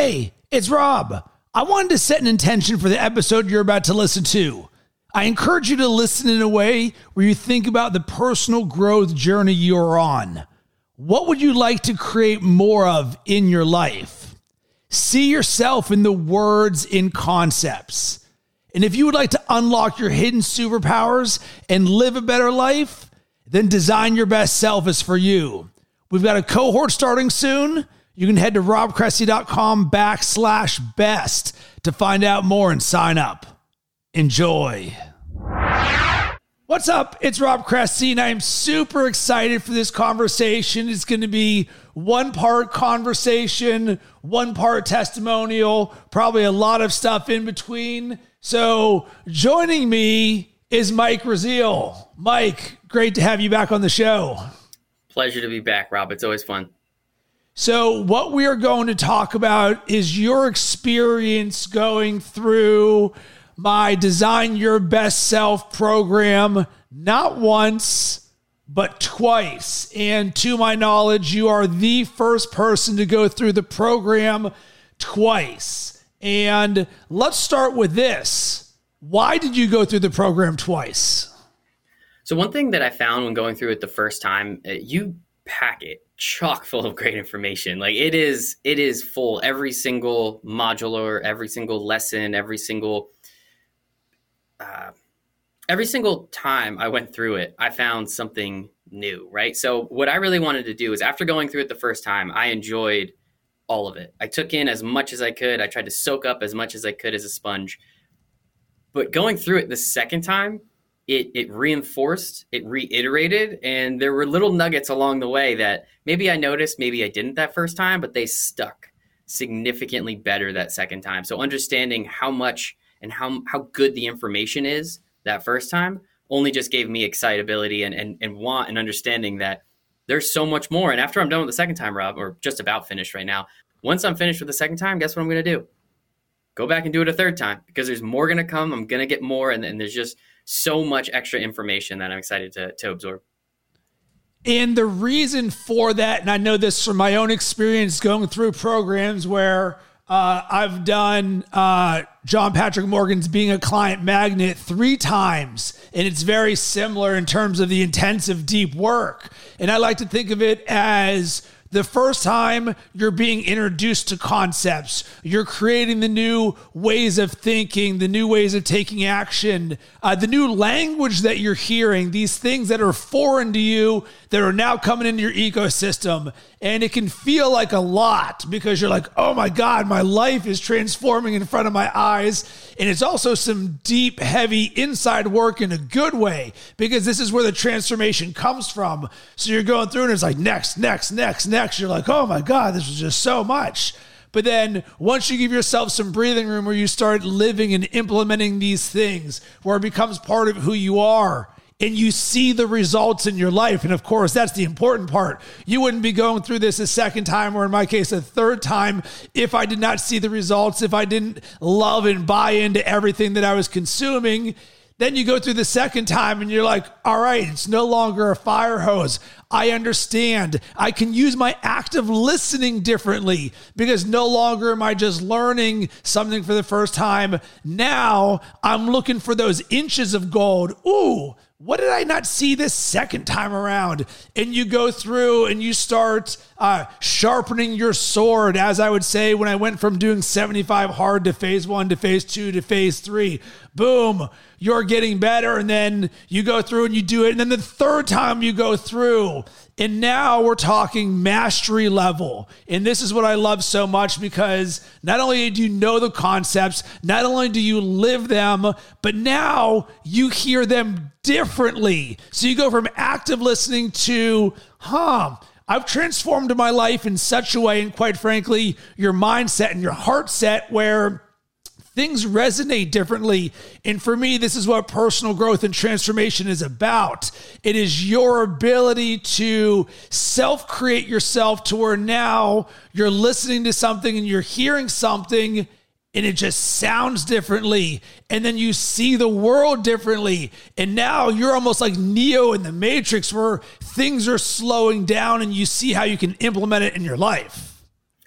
Hey, it's Rob. I wanted to set an intention for the episode you're about to listen to. I encourage you to listen in a way where you think about the personal growth journey you're on. What would you like to create more of in your life? See yourself in the words in concepts. And if you would like to unlock your hidden superpowers and live a better life, then Design Your Best Self is for you. We've got a cohort starting soon. You can head to robcressy.com backslash best to find out more and sign up. Enjoy. What's up? It's Rob Cressy, and I'm super excited for this conversation. It's going to be one part conversation, one part testimonial, probably a lot of stuff in between. So, joining me is Mike Raziel. Mike, great to have you back on the show. Pleasure to be back, Rob. It's always fun. So, what we are going to talk about is your experience going through my Design Your Best Self program, not once, but twice. And to my knowledge, you are the first person to go through the program twice. And let's start with this. Why did you go through the program twice? So, one thing that I found when going through it the first time, uh, you pack it chock full of great information. Like it is, it is full. Every single modular, every single lesson, every single, uh, every single time I went through it, I found something new. Right. So what I really wanted to do is after going through it the first time, I enjoyed all of it. I took in as much as I could. I tried to soak up as much as I could as a sponge. But going through it the second time, it it reinforced, it reiterated, and there were little nuggets along the way that maybe I noticed, maybe I didn't that first time, but they stuck significantly better that second time. So understanding how much and how how good the information is that first time only just gave me excitability and and, and want and understanding that there's so much more. And after I'm done with the second time, Rob, or just about finished right now, once I'm finished with the second time, guess what I'm gonna do? Go back and do it a third time because there's more gonna come. I'm gonna get more, and, and there's just so much extra information that I'm excited to, to absorb. And the reason for that, and I know this from my own experience going through programs where uh, I've done uh, John Patrick Morgan's Being a Client Magnet three times, and it's very similar in terms of the intensive, deep work. And I like to think of it as the first time you're being introduced to concepts, you're creating the new ways of thinking, the new ways of taking action, uh, the new language that you're hearing, these things that are foreign to you that are now coming into your ecosystem. And it can feel like a lot because you're like, oh my God, my life is transforming in front of my eyes. And it's also some deep, heavy inside work in a good way because this is where the transformation comes from. So you're going through and it's like, next, next, next, next. You're like, oh my God, this was just so much. But then once you give yourself some breathing room where you start living and implementing these things, where it becomes part of who you are, and you see the results in your life. And of course, that's the important part. You wouldn't be going through this a second time, or in my case, a third time, if I did not see the results, if I didn't love and buy into everything that I was consuming. Then you go through the second time and you're like, all right, it's no longer a fire hose. I understand. I can use my active listening differently because no longer am I just learning something for the first time. Now I'm looking for those inches of gold. Ooh, what did I not see this second time around? And you go through and you start uh, sharpening your sword, as I would say when I went from doing 75 hard to phase one to phase two to phase three. Boom, you're getting better. And then you go through and you do it. And then the third time you go through, and now we're talking mastery level. And this is what I love so much because not only do you know the concepts, not only do you live them, but now you hear them differently. So you go from active listening to, huh, I've transformed my life in such a way, and quite frankly, your mindset and your heart set where things resonate differently. And for me, this is what personal growth and transformation is about. It is your ability to self create yourself to where now you're listening to something and you're hearing something and it just sounds differently. And then you see the world differently. And now you're almost like Neo in the Matrix where things are slowing down and you see how you can implement it in your life.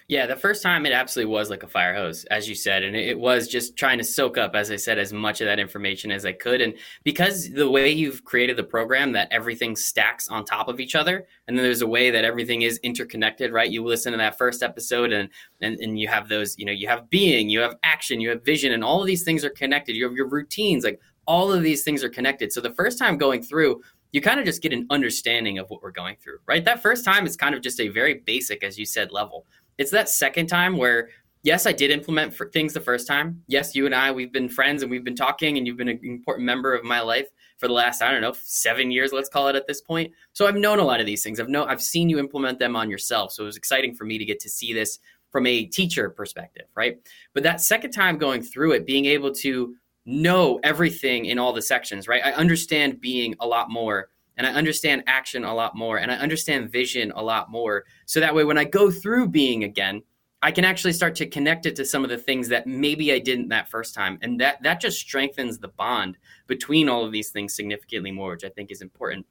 Yeah, the first time it absolutely was like a fire hose, as you said. And it was just trying to soak up, as I said, as much of that information as I could. And because the way you've created the program that everything stacks on top of each other, and then there's a way that everything is interconnected, right? You listen to that first episode and, and, and you have those, you know, you have being, you have action, you have vision, and all of these things are connected. You have your routines, like all of these things are connected. So the first time going through, you kind of just get an understanding of what we're going through, right? That first time is kind of just a very basic, as you said, level it's that second time where yes, I did implement things the first time. Yes, you and I, we've been friends and we've been talking, and you've been an important member of my life for the last, I don't know, seven years, let's call it at this point. So I've known a lot of these things. I've known, I've seen you implement them on yourself. So it was exciting for me to get to see this from a teacher perspective, right? But that second time going through it, being able to know everything in all the sections, right? I understand being a lot more and I understand action a lot more and I understand vision a lot more. So that way, when I go through being again, I can actually start to connect it to some of the things that maybe I didn't that first time. And that, that just strengthens the bond between all of these things significantly more, which I think is important.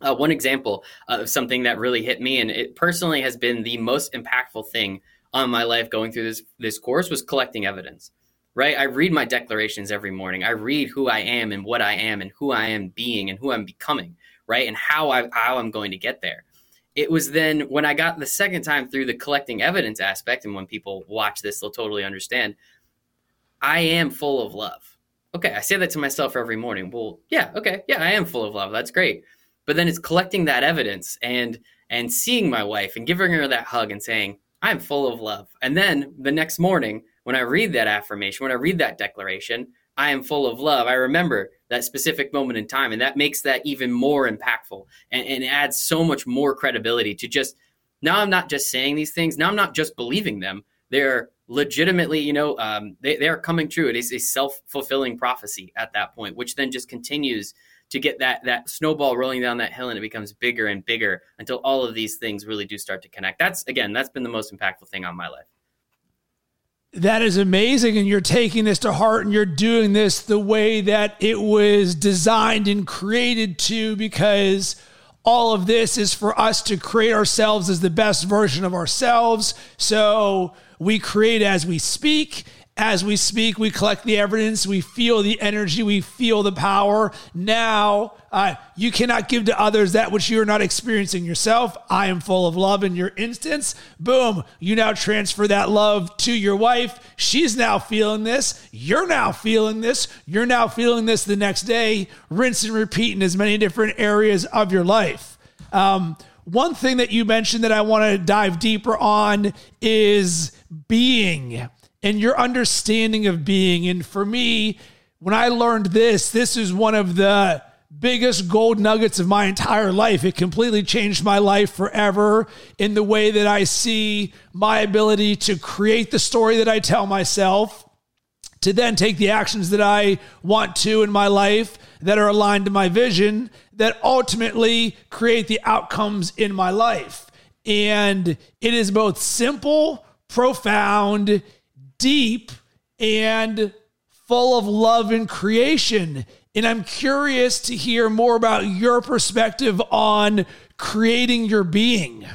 Uh, one example of something that really hit me, and it personally has been the most impactful thing on my life going through this, this course, was collecting evidence right? I read my declarations every morning. I read who I am and what I am and who I am being and who I'm becoming right? And how I how I'm going to get there. It was then when I got the second time through the collecting evidence aspect, and when people watch this, they'll totally understand. I am full of love. Okay, I say that to myself every morning. Well, yeah, okay, yeah, I am full of love. That's great. But then it's collecting that evidence and and seeing my wife and giving her that hug and saying, I'm full of love. And then the next morning, when I read that affirmation, when I read that declaration, I am full of love. I remember that specific moment in time. And that makes that even more impactful and, and adds so much more credibility to just now I'm not just saying these things. Now I'm not just believing them. They're legitimately, you know, um, they, they are coming true. It is a self fulfilling prophecy at that point, which then just continues to get that that snowball rolling down that hill and it becomes bigger and bigger until all of these things really do start to connect. That's again, that's been the most impactful thing on my life that is amazing and you're taking this to heart and you're doing this the way that it was designed and created to because all of this is for us to create ourselves as the best version of ourselves. So we create as we speak as we speak, we collect the evidence, we feel the energy, we feel the power. Now, uh, you cannot give to others that which you are not experiencing yourself. I am full of love in your instance. Boom, you now transfer that love to your wife. She's now feeling this. You're now feeling this. You're now feeling this the next day. Rinse and repeat in as many different areas of your life. Um, one thing that you mentioned that I want to dive deeper on is being and your understanding of being. And for me, when I learned this, this is one of the biggest gold nuggets of my entire life. It completely changed my life forever in the way that I see my ability to create the story that I tell myself, to then take the actions that I want to in my life that are aligned to my vision, that ultimately create the outcomes in my life. And it is both simple, profound, deep and full of love and creation. And I'm curious to hear more about your perspective on creating your being.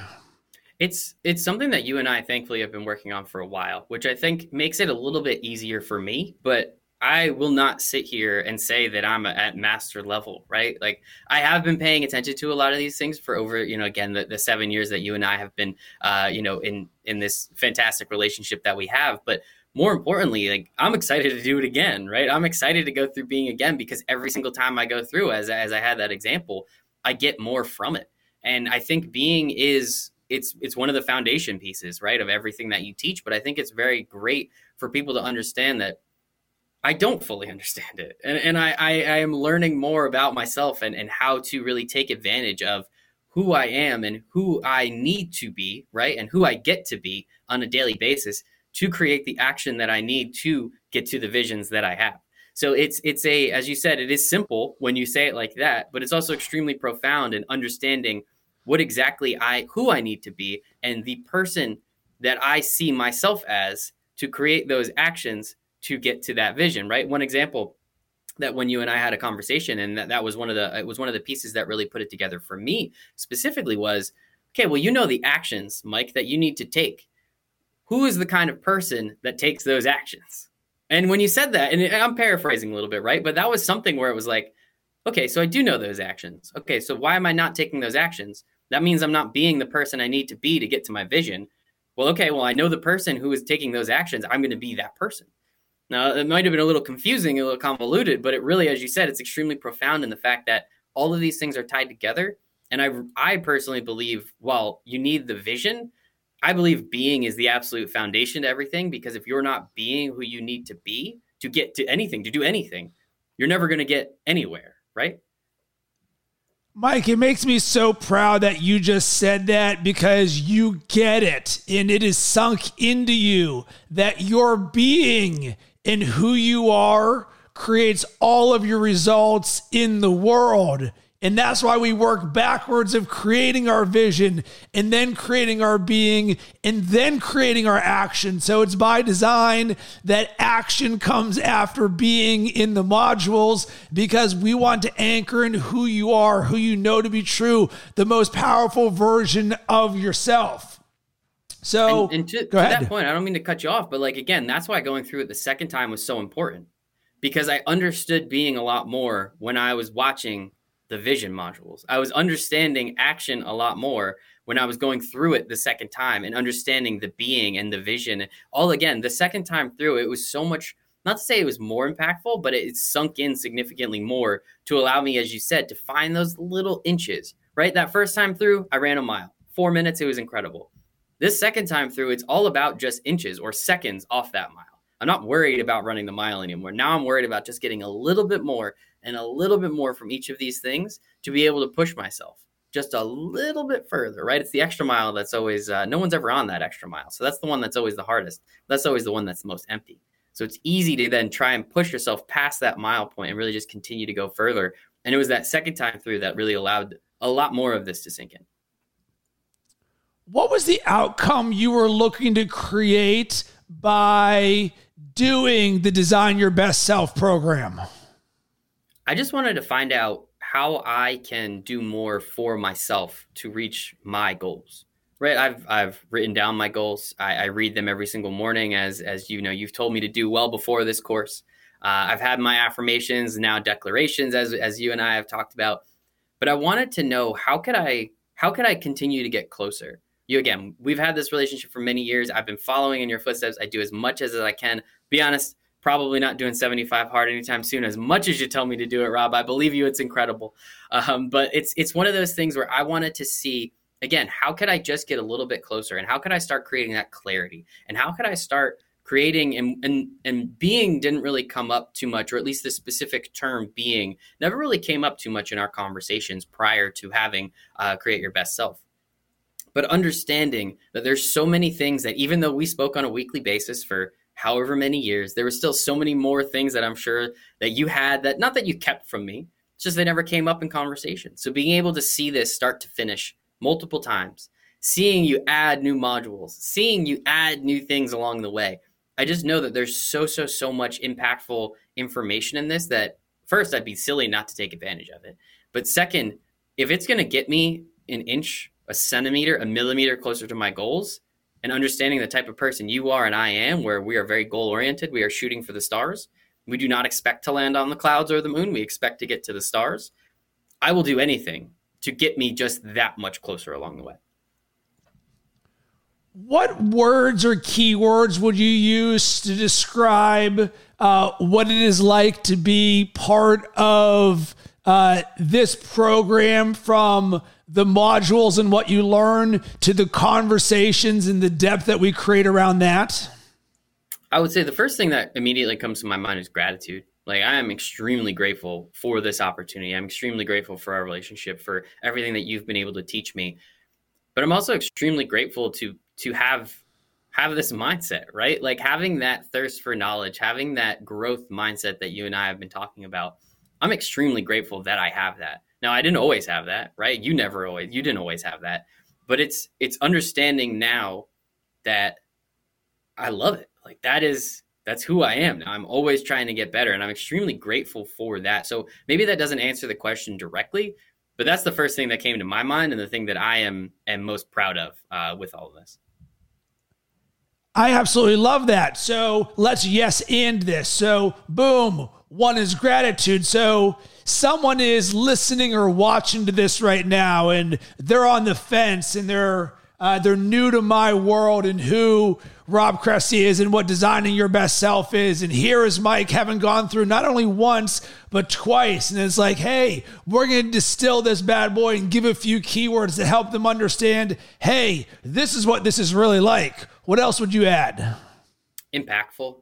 It's it's something that you and I thankfully have been working on for a while, which I think makes it a little bit easier for me, but I will not sit here and say that I'm at master level, right? Like I have been paying attention to a lot of these things for over, you know, again, the, the seven years that you and I have been, uh, you know, in in this fantastic relationship that we have. But more importantly, like I'm excited to do it again, right? I'm excited to go through being again because every single time I go through, as as I had that example, I get more from it. And I think being is it's it's one of the foundation pieces, right, of everything that you teach. But I think it's very great for people to understand that I don't fully understand it. And, and I, I, I, am learning more about myself and, and how to really take advantage of who I am and who I need to be, right? And who I get to be on a daily basis to create the action that I need to get to the visions that I have. So it's it's a as you said, it is simple when you say it like that, but it's also extremely profound in understanding what exactly I who I need to be and the person that I see myself as to create those actions to get to that vision, right? One example that when you and I had a conversation, and that, that was one of the it was one of the pieces that really put it together for me specifically was okay, well, you know the actions, Mike, that you need to take who is the kind of person that takes those actions? And when you said that, and I'm paraphrasing a little bit, right? But that was something where it was like, okay, so I do know those actions. Okay, so why am I not taking those actions? That means I'm not being the person I need to be to get to my vision. Well, okay, well, I know the person who is taking those actions. I'm going to be that person. Now, it might have been a little confusing, a little convoluted, but it really, as you said, it's extremely profound in the fact that all of these things are tied together. And I, I personally believe, well, you need the vision. I believe being is the absolute foundation to everything because if you're not being who you need to be to get to anything, to do anything, you're never going to get anywhere, right? Mike, it makes me so proud that you just said that because you get it and it is sunk into you that your being and who you are creates all of your results in the world. And that's why we work backwards of creating our vision and then creating our being and then creating our action. So it's by design that action comes after being in the modules because we want to anchor in who you are, who you know to be true, the most powerful version of yourself. So, and, and to, to that point, I don't mean to cut you off, but like again, that's why going through it the second time was so important because I understood being a lot more when I was watching the vision modules. I was understanding action a lot more when I was going through it the second time and understanding the being and the vision. All again, the second time through, it was so much, not to say it was more impactful, but it sunk in significantly more to allow me, as you said, to find those little inches, right? That first time through, I ran a mile. Four minutes, it was incredible. This second time through, it's all about just inches or seconds off that mile. I'm not worried about running the mile anymore. Now I'm worried about just getting a little bit more and a little bit more from each of these things to be able to push myself just a little bit further, right? It's the extra mile that's always, uh, no one's ever on that extra mile. So that's the one that's always the hardest. That's always the one that's the most empty. So it's easy to then try and push yourself past that mile point and really just continue to go further. And it was that second time through that really allowed a lot more of this to sink in. What was the outcome you were looking to create by doing the Design Your Best Self program? I just wanted to find out how I can do more for myself to reach my goals. Right, I've I've written down my goals. I, I read them every single morning, as as you know, you've told me to do well before this course. Uh, I've had my affirmations, now declarations, as as you and I have talked about. But I wanted to know how could I how could I continue to get closer? You again, we've had this relationship for many years. I've been following in your footsteps. I do as much as I can. Be honest, probably not doing 75 hard anytime soon as much as you tell me to do it rob. I believe you. It's incredible. Um, but it's it's one of those things where i wanted to see again how could i just get a little bit closer? And how could i start creating that clarity? And how could i start creating and, and and being didn't really come up too much or at least the specific term being never really came up too much in our conversations prior to having uh, create your best self. But understanding that there's so many things that even though we spoke on a weekly basis for however many years, there were still so many more things that I'm sure that you had that not that you kept from me, it's just they never came up in conversation. So being able to see this start to finish multiple times, seeing you add new modules, seeing you add new things along the way. I just know that there's so so so much impactful information in this that first I'd be silly not to take advantage of it. But second, if it's going to get me an inch, a centimeter, a millimeter closer to my goals, and understanding the type of person you are and I am, where we are very goal oriented, we are shooting for the stars. We do not expect to land on the clouds or the moon. We expect to get to the stars. I will do anything to get me just that much closer along the way. What words or keywords would you use to describe uh, what it is like to be part of uh, this program from the modules and what you learn to the conversations and the depth that we create around that? I would say the first thing that immediately comes to my mind is gratitude. Like I am extremely grateful for this opportunity. I'm extremely grateful for our relationship, for everything that you've been able to teach me. But I'm also extremely grateful to to have have this mindset, right? Like having that thirst for knowledge, having that growth mindset that you and I have been talking about. I'm extremely grateful that I have that. Now, I didn't always have that, right? You never always, you didn't always have that, but it's it's understanding now that I love it. Like that is that's who I am now. I'm always trying to get better, and I'm extremely grateful for that. So maybe that doesn't answer the question directly, but that's the first thing that came to my mind, and the thing that I am am most proud of uh, with all of this. I absolutely love that. So let's yes end this. So, boom, one is gratitude. So, someone is listening or watching to this right now and they're on the fence and they're uh, they're new to my world and who Rob Cressy is and what designing your best self is. And here is Mike having gone through not only once, but twice. And it's like, hey, we're going to distill this bad boy and give a few keywords to help them understand hey, this is what this is really like. What else would you add? Impactful.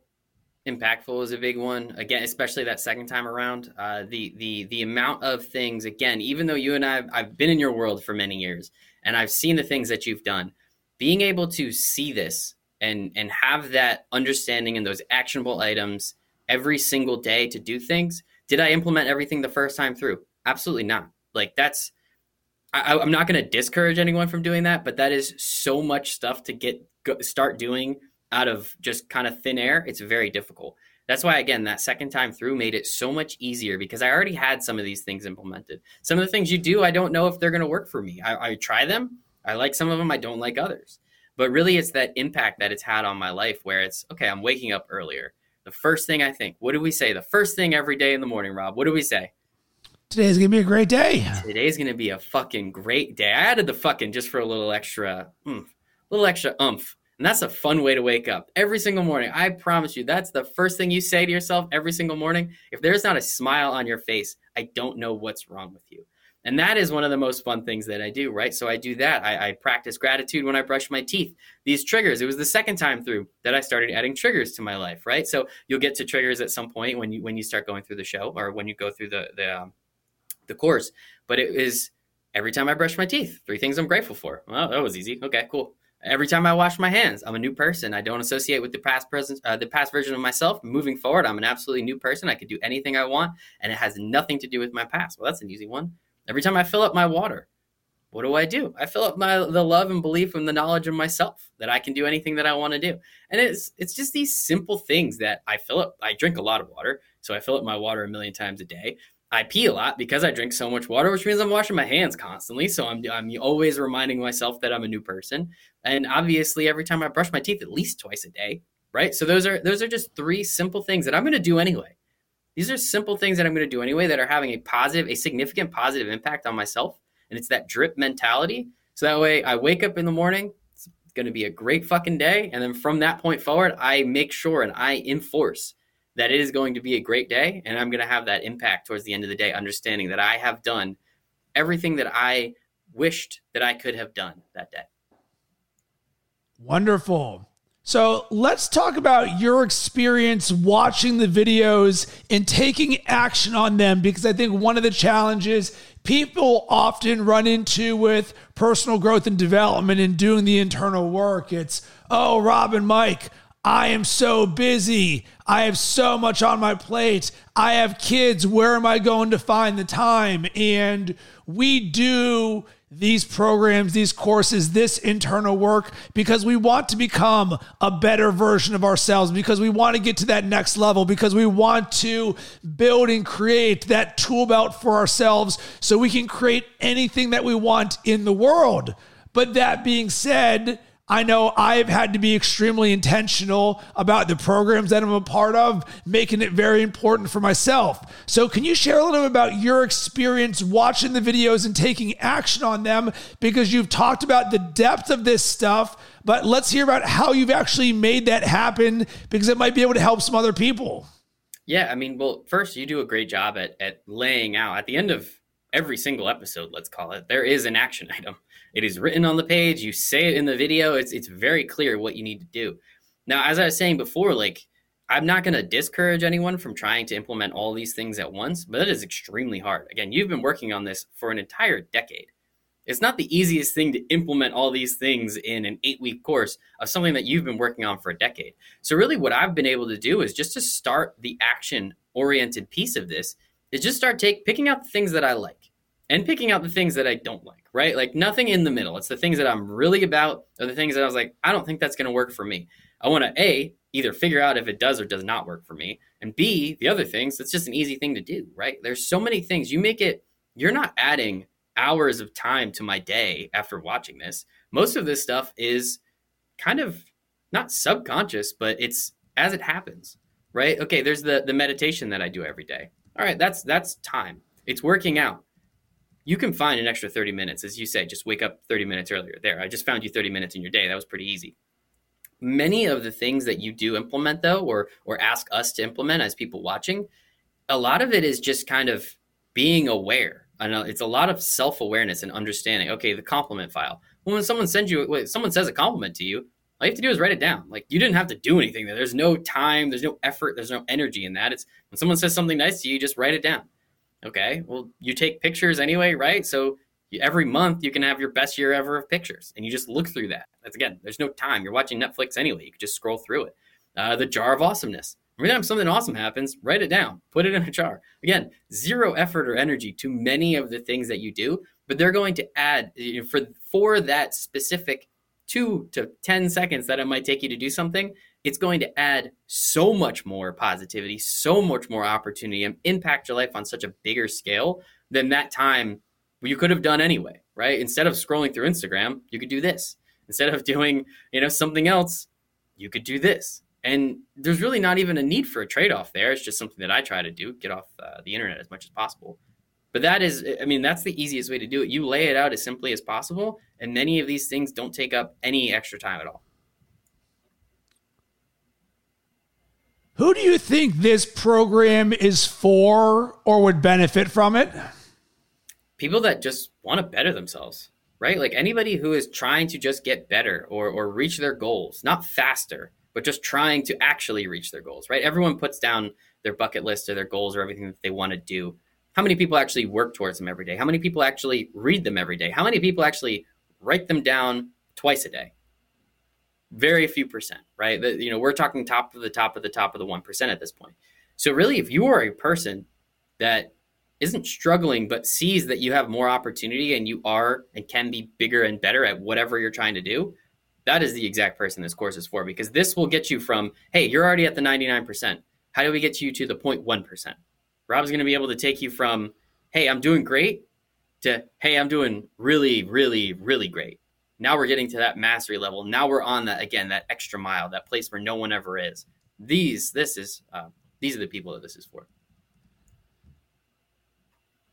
Impactful is a big one. Again, especially that second time around. Uh, the the the amount of things. Again, even though you and I, I've been in your world for many years, and I've seen the things that you've done. Being able to see this and and have that understanding and those actionable items every single day to do things. Did I implement everything the first time through? Absolutely not. Like that's I, am not going to discourage anyone from doing that, but that is so much stuff to get go, start doing out of just kind of thin air. It's very difficult. That's why, again, that second time through made it so much easier because I already had some of these things implemented. Some of the things you do, I don't know if they're going to work for me. I, I try them. I like some of them. I don't like others. But really, it's that impact that it's had on my life where it's okay, I'm waking up earlier. The first thing I think, what do we say? The first thing every day in the morning, Rob, what do we say? Today's gonna be a great day. Today's gonna be a fucking great day. I added the fucking just for a little extra, mm, little extra umph. And that's a fun way to wake up every single morning. I promise you, that's the first thing you say to yourself every single morning. If there's not a smile on your face, I don't know what's wrong with you. And that is one of the most fun things that I do, right? So I do that. I, I, practice gratitude when I brush my teeth. These triggers, it was the second time through that I started adding triggers to my life, right? So you'll get to triggers at some point when you when you start going through the show or when you go through the the um, the course. But it is every time I brush my teeth, three things I'm grateful for. Well, that was easy. Okay, cool. Every time I wash my hands, I'm a new person. I don't associate with the past present, uh, the past version of myself. Moving forward, I'm an absolutely new person. I could do anything I want, and it has nothing to do with my past. Well, that's an easy one. Every time I fill up my water, what do I do? I fill up my the love and belief and the knowledge of myself that I can do anything that I want to do. And it's it's just these simple things that I fill up. I drink a lot of water, so I fill up my water a million times a day. I pee a lot because I drink so much water, which means I'm washing my hands constantly. So I'm, I'm always reminding myself that I'm a new person. And obviously, every time I brush my teeth, at least twice a day, right? So those are those are just three simple things that I'm going to do anyway. These are simple things that I'm going to do anyway that are having a positive, a significant positive impact on myself. And it's that drip mentality. So that way, I wake up in the morning. It's going to be a great fucking day, and then from that point forward, I make sure and I enforce that it is going to be a great day and I'm going to have that impact towards the end of the day, understanding that I have done everything that I wished that I could have done that day. Wonderful. So let's talk about your experience watching the videos and taking action on them because I think one of the challenges people often run into with personal growth and development and doing the internal work it's oh Rob and Mike I am so busy. I have so much on my plate. I have kids. Where am I going to find the time? And we do these programs, these courses, this internal work because we want to become a better version of ourselves, because we want to get to that next level, because we want to build and create that tool belt for ourselves so we can create anything that we want in the world. But that being said, I know I've had to be extremely intentional about the programs that I'm a part of, making it very important for myself. So, can you share a little bit about your experience watching the videos and taking action on them? Because you've talked about the depth of this stuff, but let's hear about how you've actually made that happen because it might be able to help some other people. Yeah, I mean, well, first, you do a great job at, at laying out at the end of every single episode, let's call it, there is an action item it is written on the page. You say it in the video. It's it's very clear what you need to do. Now, as I was saying before, like I'm not going to discourage anyone from trying to implement all these things at once, but it is extremely hard. Again, you've been working on this for an entire decade. It's not the easiest thing to implement all these things in an eight week course of something that you've been working on for a decade. So, really, what I've been able to do is just to start the action oriented piece of this is just start take, picking out the things that I like and picking out the things that I don't like right? Like nothing in the middle. It's the things that I'm really about or the things that I was like, I don't think that's going to work for me. I want to A, either figure out if it does or does not work for me. And B, the other things, it's just an easy thing to do, right? There's so many things. You make it, you're not adding hours of time to my day after watching this. Most of this stuff is kind of not subconscious, but it's as it happens, right? Okay, there's the the meditation that I do every day. All right, that's that's time. It's working out. You can find an extra 30 minutes, as you say, just wake up 30 minutes earlier. There, I just found you 30 minutes in your day. That was pretty easy. Many of the things that you do implement, though, or or ask us to implement as people watching, a lot of it is just kind of being aware. I know it's a lot of self awareness and understanding. Okay, the compliment file. Well, when someone sends you, someone says a compliment to you, all you have to do is write it down. Like you didn't have to do anything there. There's no time, there's no effort, there's no energy in that. It's when someone says something nice to you, just write it down. Okay. Well, you take pictures anyway, right? So every month you can have your best year ever of pictures and you just look through that. That's again, there's no time. You're watching Netflix anyway. You can just scroll through it. Uh, the jar of awesomeness. Every time something awesome happens, write it down, put it in a jar. Again, zero effort or energy to many of the things that you do, but they're going to add you know, for for that specific two to 10 seconds that it might take you to do something, it's going to add so much more positivity, so much more opportunity, and impact your life on such a bigger scale than that time you could have done anyway, right? Instead of scrolling through Instagram, you could do this. Instead of doing, you know, something else, you could do this. And there's really not even a need for a trade off there. It's just something that I try to do, get off uh, the internet as much as possible. But that is, I mean, that's the easiest way to do it. You lay it out as simply as possible, and many of these things don't take up any extra time at all. Who do you think this program is for or would benefit from it? People that just want to better themselves, right? Like anybody who is trying to just get better or, or reach their goals, not faster, but just trying to actually reach their goals, right? Everyone puts down their bucket list or their goals or everything that they want to do how many people actually work towards them every day? How many people actually read them every day? How many people actually write them down twice a day? Very few percent, right? The, you know, we're talking top of the top of the top of the 1% at this point. So really, if you are a person that isn't struggling but sees that you have more opportunity and you are and can be bigger and better at whatever you're trying to do, that is the exact person this course is for because this will get you from, hey, you're already at the 99%. How do we get you to the 0.1%? Rob's going to be able to take you from, hey, I'm doing great to, hey, I'm doing really, really, really great. Now we're getting to that mastery level. Now we're on that, again, that extra mile, that place where no one ever is. These, this is, uh, these are the people that this is for.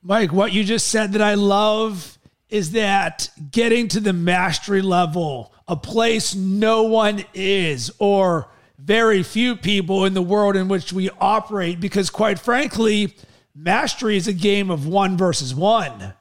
Mike, what you just said that I love is that getting to the mastery level, a place no one is, or very few people in the world in which we operate because, quite frankly, mastery is a game of one versus one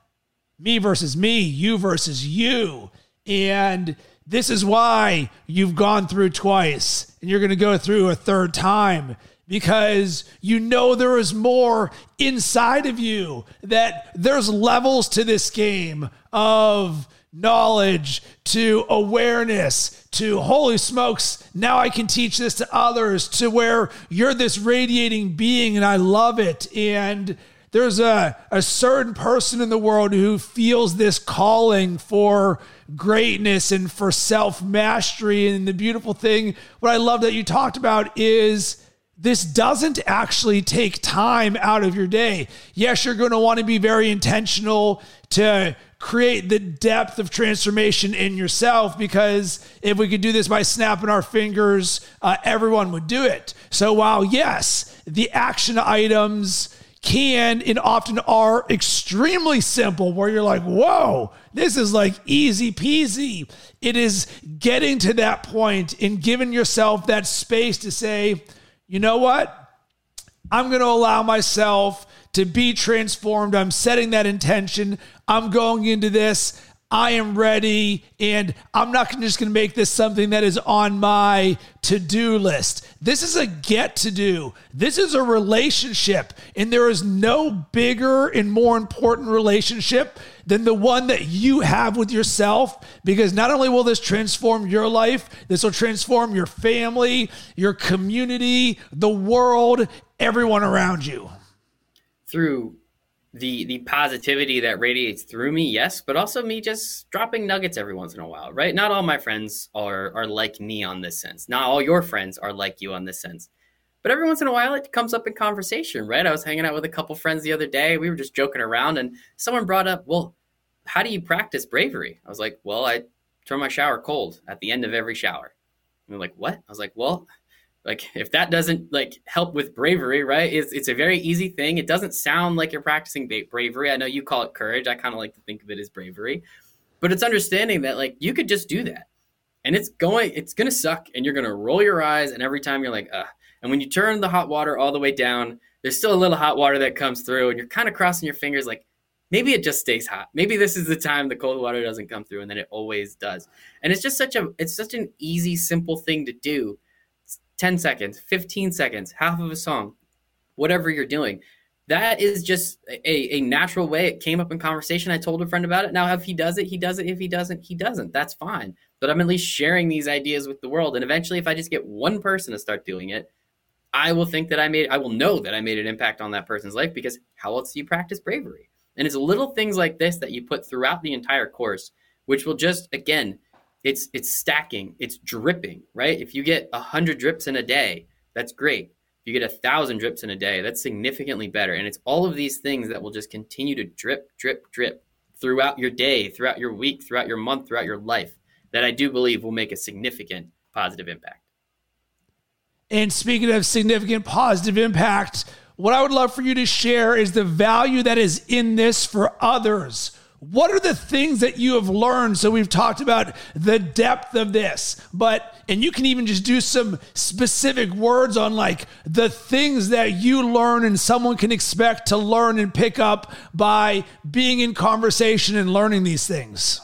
me versus me, you versus you. And this is why you've gone through twice and you're going to go through a third time because you know there is more inside of you, that there's levels to this game of knowledge to awareness to holy smokes, now I can teach this to others to where you're this radiating being and I love it. And there's a, a certain person in the world who feels this calling for greatness and for self mastery. And the beautiful thing, what I love that you talked about is this doesn't actually take time out of your day. Yes, you're going to want to be very intentional to create the depth of transformation in yourself because if we could do this by snapping our fingers, uh, everyone would do it. So while, yes, the action items can and often are extremely simple, where you're like, whoa, this is like easy peasy. It is getting to that point and giving yourself that space to say, you know what? I'm going to allow myself to be transformed. I'm setting that intention. I'm going into this. I am ready, and I'm not just going to make this something that is on my to do list. This is a get to do. This is a relationship, and there is no bigger and more important relationship than the one that you have with yourself. Because not only will this transform your life, this will transform your family, your community, the world, everyone around you through the the positivity that radiates through me, yes, but also me just dropping nuggets every once in a while, right? Not all my friends are are like me on this sense. Not all your friends are like you on this sense. But every once in a while it comes up in conversation, right? I was hanging out with a couple friends the other day. We were just joking around and someone brought up, "Well, how do you practice bravery?" I was like, "Well, I turn my shower cold at the end of every shower." And they're like, what? I was like, well, like if that doesn't like help with bravery, right? It's, it's a very easy thing. It doesn't sound like you're practicing bravery. I know you call it courage. I kind of like to think of it as bravery, but it's understanding that like you could just do that and it's going, it's going to suck and you're going to roll your eyes. And every time you're like, uh, and when you turn the hot water all the way down, there's still a little hot water that comes through and you're kind of crossing your fingers like, maybe it just stays hot. Maybe this is the time the cold water doesn't come through and then it always does. And it's just such a it's such an easy simple thing to do. 10 seconds, 15 seconds, half of a song, whatever you're doing. That is just a, a natural way. It came up in conversation. I told a friend about it. Now, if he does it, he does it. If he doesn't, he doesn't. That's fine. But I'm at least sharing these ideas with the world. And eventually, if I just get one person to start doing it, I will think that I made, I will know that I made an impact on that person's life because how else do you practice bravery? And it's little things like this that you put throughout the entire course, which will just, again, it's it's stacking, it's dripping, right? If you get a hundred drips in a day, that's great. If you get a thousand drips in a day, that's significantly better. And it's all of these things that will just continue to drip, drip, drip throughout your day, throughout your week, throughout your month, throughout your life, that I do believe will make a significant positive impact. And speaking of significant positive impact, what I would love for you to share is the value that is in this for others what are the things that you have learned? So we've talked about the depth of this, but, and you can even just do some specific words on like the things that you learn and someone can expect to learn and pick up by being in conversation and learning these things.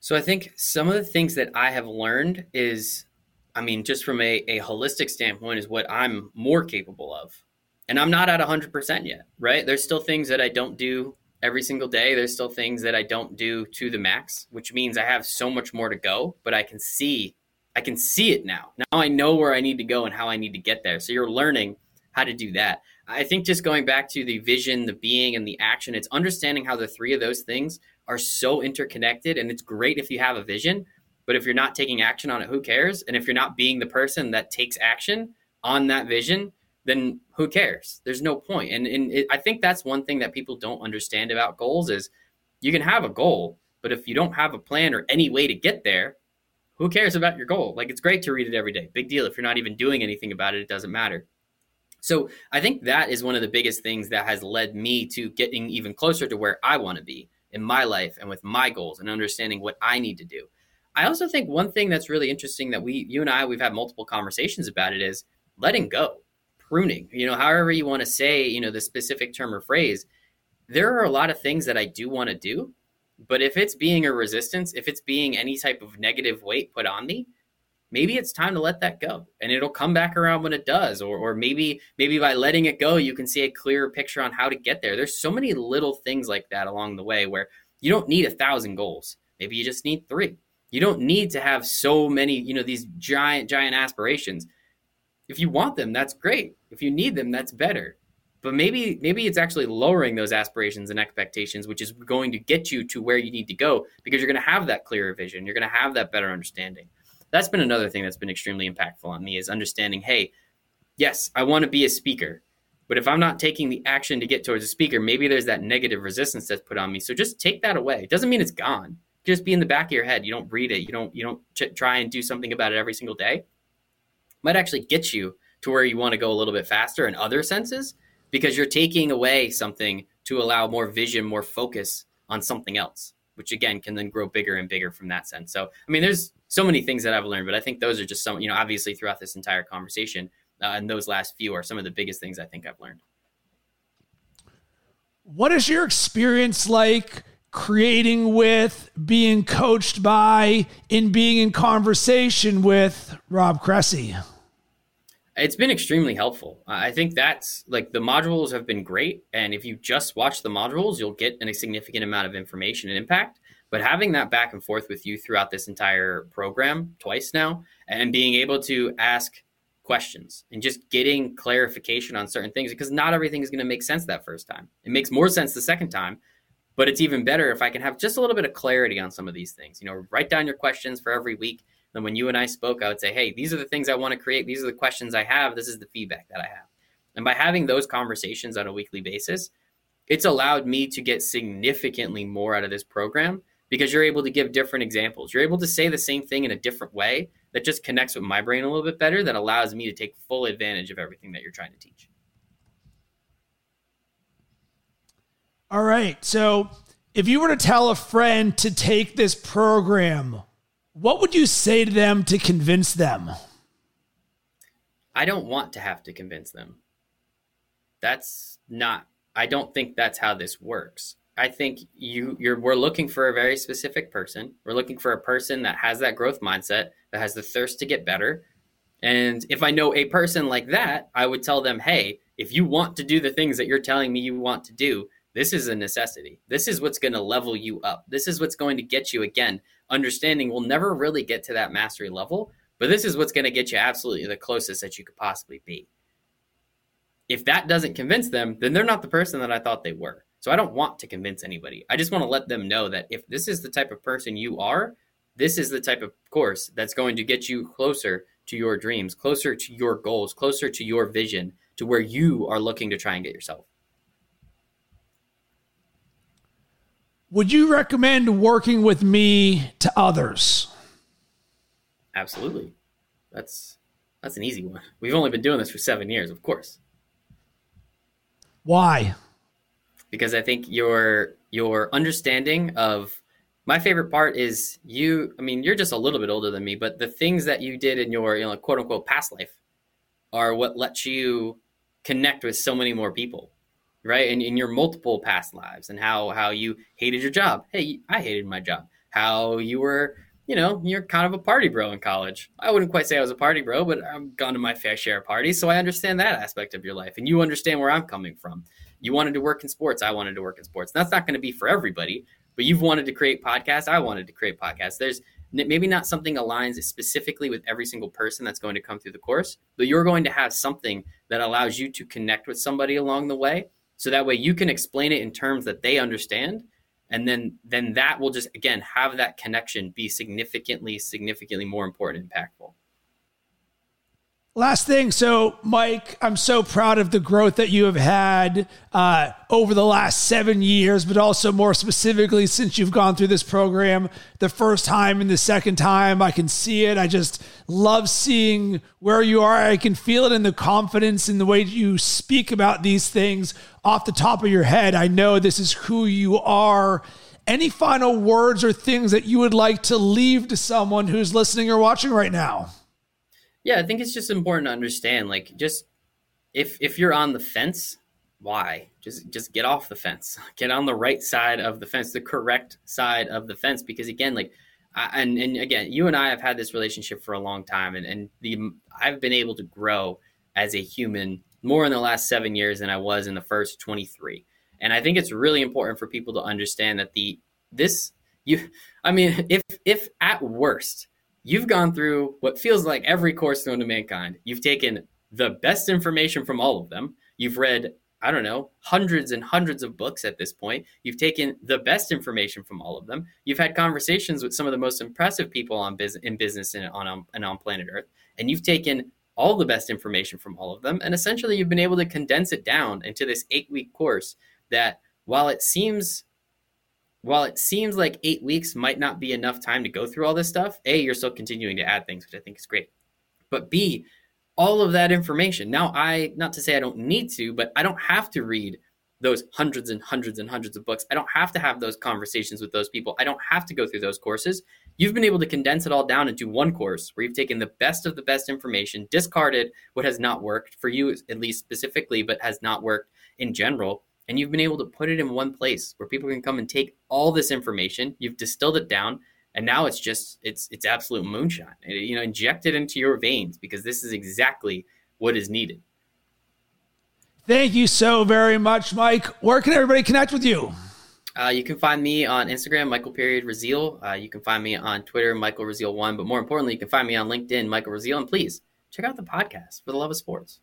So I think some of the things that I have learned is, I mean, just from a, a holistic standpoint, is what I'm more capable of. And I'm not at 100% yet, right? There's still things that I don't do every single day. There's still things that I don't do to the max, which means I have so much more to go, but I can see I can see it now. Now I know where I need to go and how I need to get there. So you're learning how to do that. I think just going back to the vision, the being, and the action, it's understanding how the three of those things are so interconnected. And it's great if you have a vision, but if you're not taking action on it, who cares? And if you're not being the person that takes action on that vision, then who cares? There's no point. And, and it, I think that's one thing that people don't understand about goals is you can have a goal, but if you don't have a plan or any way to get there, who cares about your goal? Like it's great to read it every day. Big deal. If you're not even doing anything about it, it doesn't matter. So I think that is one of the biggest things that has led me to getting even closer to where I want to be in my life and with my goals and understanding what I need to do. I also think one thing that's really interesting that we, you and I, we've had multiple conversations about it is letting go pruning, you know, however you want to say, you know, the specific term or phrase, there are a lot of things that I do want to do. But if it's being a resistance, if it's being any type of negative weight put on me, maybe it's time to let that go and it'll come back around when it does or, or maybe maybe by letting it go you can see a clearer picture on how to get there. There's so many little things like that along the way where you don't need a thousand goals. Maybe you just need three. You don't need to have so many you know these giant giant aspirations if you want them, that's great. If you need them, that's better. But maybe maybe it's actually lowering those aspirations and expectations, which is going to get you to where you need to go because you're going to have that clearer vision. You're going to have that better understanding. That's been another thing that's been extremely impactful on me is understanding, hey, yes, I want to be a speaker. But if I'm not taking the action to get towards a speaker, maybe there's that negative resistance that's put on me. So just take that away. It doesn't mean it's gone. Just be in the back of your head. You don't read it. You don't you don't ch- try and do something about it every single day might actually get you to where you want to go a little bit faster in other senses because you're taking away something to allow more vision, more focus on something else, which again can then grow bigger and bigger from that sense. So, I mean, there's so many things that I've learned, but I think those are just some, you know, obviously throughout this entire conversation, uh, and those last few are some of the biggest things I think I've learned. What is your experience like creating with, being coached by, in being in conversation with Rob Cressy? It's been extremely helpful. I think that's like the modules have been great. And if you just watch the modules, you'll get a significant amount of information and impact. But having that back and forth with you throughout this entire program twice now and being able to ask questions and just getting clarification on certain things because not everything is going to make sense that first time. It makes more sense the second time, but it's even better if I can have just a little bit of clarity on some of these things. You know, write down your questions for every week. Then when you and I spoke, I would say, hey, these are the things I want to create. These are the questions I have. This is the feedback that I have. And by having those conversations on a weekly basis, it's allowed me to get significantly more out of this program because you're able to give different examples. You're able to say the same thing in a different way that just connects with my brain a little bit better that allows me to take full advantage of everything that you're trying to teach. All right. So, if you were to tell a friend to take this program, what would you say to them to convince them? I don't want to have to convince them. That's not I don't think that's how this works. I think you you're we're looking for a very specific person. We're looking for a person that has that growth mindset, that has the thirst to get better. And if I know a person like that, I would tell them, "Hey, if you want to do the things that you're telling me you want to do, this is a necessity. This is what's going to level you up. This is what's going to get you again. Understanding we'll never really get to that mastery level, but this is what's going to get you absolutely the closest that you could possibly be. If that doesn't convince them, then they're not the person that I thought they were. So I don't want to convince anybody. I just want to let them know that if this is the type of person you are, this is the type of course that's going to get you closer to your dreams, closer to your goals, closer to your vision, to where you are looking to try and get yourself. Would you recommend working with me to others? Absolutely. That's that's an easy one. We've only been doing this for 7 years, of course. Why? Because I think your your understanding of my favorite part is you I mean, you're just a little bit older than me, but the things that you did in your, you know, quote unquote past life are what lets you connect with so many more people right? And in your multiple past lives and how how you hated your job. Hey, I hated my job. How you were, you know, you're kind of a party bro in college. I wouldn't quite say I was a party bro, but I've gone to my fair share of parties, so I understand that aspect of your life, and you understand where I'm coming from. You wanted to work in sports. I wanted to work in sports. That's not going to be for everybody, but you've wanted to create podcasts. I wanted to create podcasts. There's maybe not something aligns specifically with every single person that's going to come through the course, but you're going to have something that allows you to connect with somebody along the way so that way you can explain it in terms that they understand. And then then that will just again have that connection be significantly significantly more important impactful Last thing. So, Mike, I'm so proud of the growth that you have had uh, over the last seven years, but also more specifically since you've gone through this program the first time and the second time. I can see it. I just love seeing where you are. I can feel it in the confidence in the way you speak about these things off the top of your head. I know this is who you are. Any final words or things that you would like to leave to someone who's listening or watching right now? Yeah, I think it's just important to understand like just if if you're on the fence, why? Just just get off the fence. Get on the right side of the fence, the correct side of the fence because again like I, and and again, you and I have had this relationship for a long time and and the I've been able to grow as a human more in the last 7 years than I was in the first 23. And I think it's really important for people to understand that the this you I mean if if at worst You've gone through what feels like every course known to mankind. You've taken the best information from all of them. You've read, I don't know, hundreds and hundreds of books at this point. You've taken the best information from all of them. You've had conversations with some of the most impressive people on business in business and on, um, and on planet Earth. And you've taken all the best information from all of them. And essentially, you've been able to condense it down into this eight week course that, while it seems while it seems like eight weeks might not be enough time to go through all this stuff, A, you're still continuing to add things, which I think is great. But B, all of that information. Now, I, not to say I don't need to, but I don't have to read those hundreds and hundreds and hundreds of books. I don't have to have those conversations with those people. I don't have to go through those courses. You've been able to condense it all down into one course where you've taken the best of the best information, discarded what has not worked for you, at least specifically, but has not worked in general, and you've been able to put it in one place where people can come and take all this information you've distilled it down and now it's just it's it's absolute moonshine you know inject it into your veins because this is exactly what is needed thank you so very much mike where can everybody connect with you uh, you can find me on Instagram, Michael Period Raziel. Uh, you can find me on Twitter, Michael Raziel One. But more importantly, you can find me on LinkedIn, Michael Raziel. And please check out the podcast for the love of sports.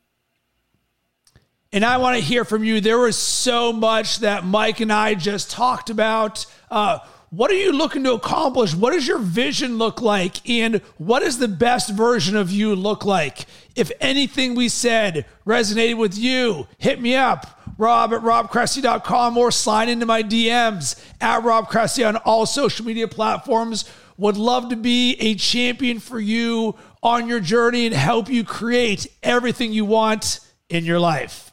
And I want to hear from you. There was so much that Mike and I just talked about. Uh, what are you looking to accomplish? What does your vision look like? And what does the best version of you look like? If anything we said resonated with you, hit me up, rob at robcressy.com or slide into my DMs at Rob Cressy on all social media platforms. Would love to be a champion for you on your journey and help you create everything you want in your life.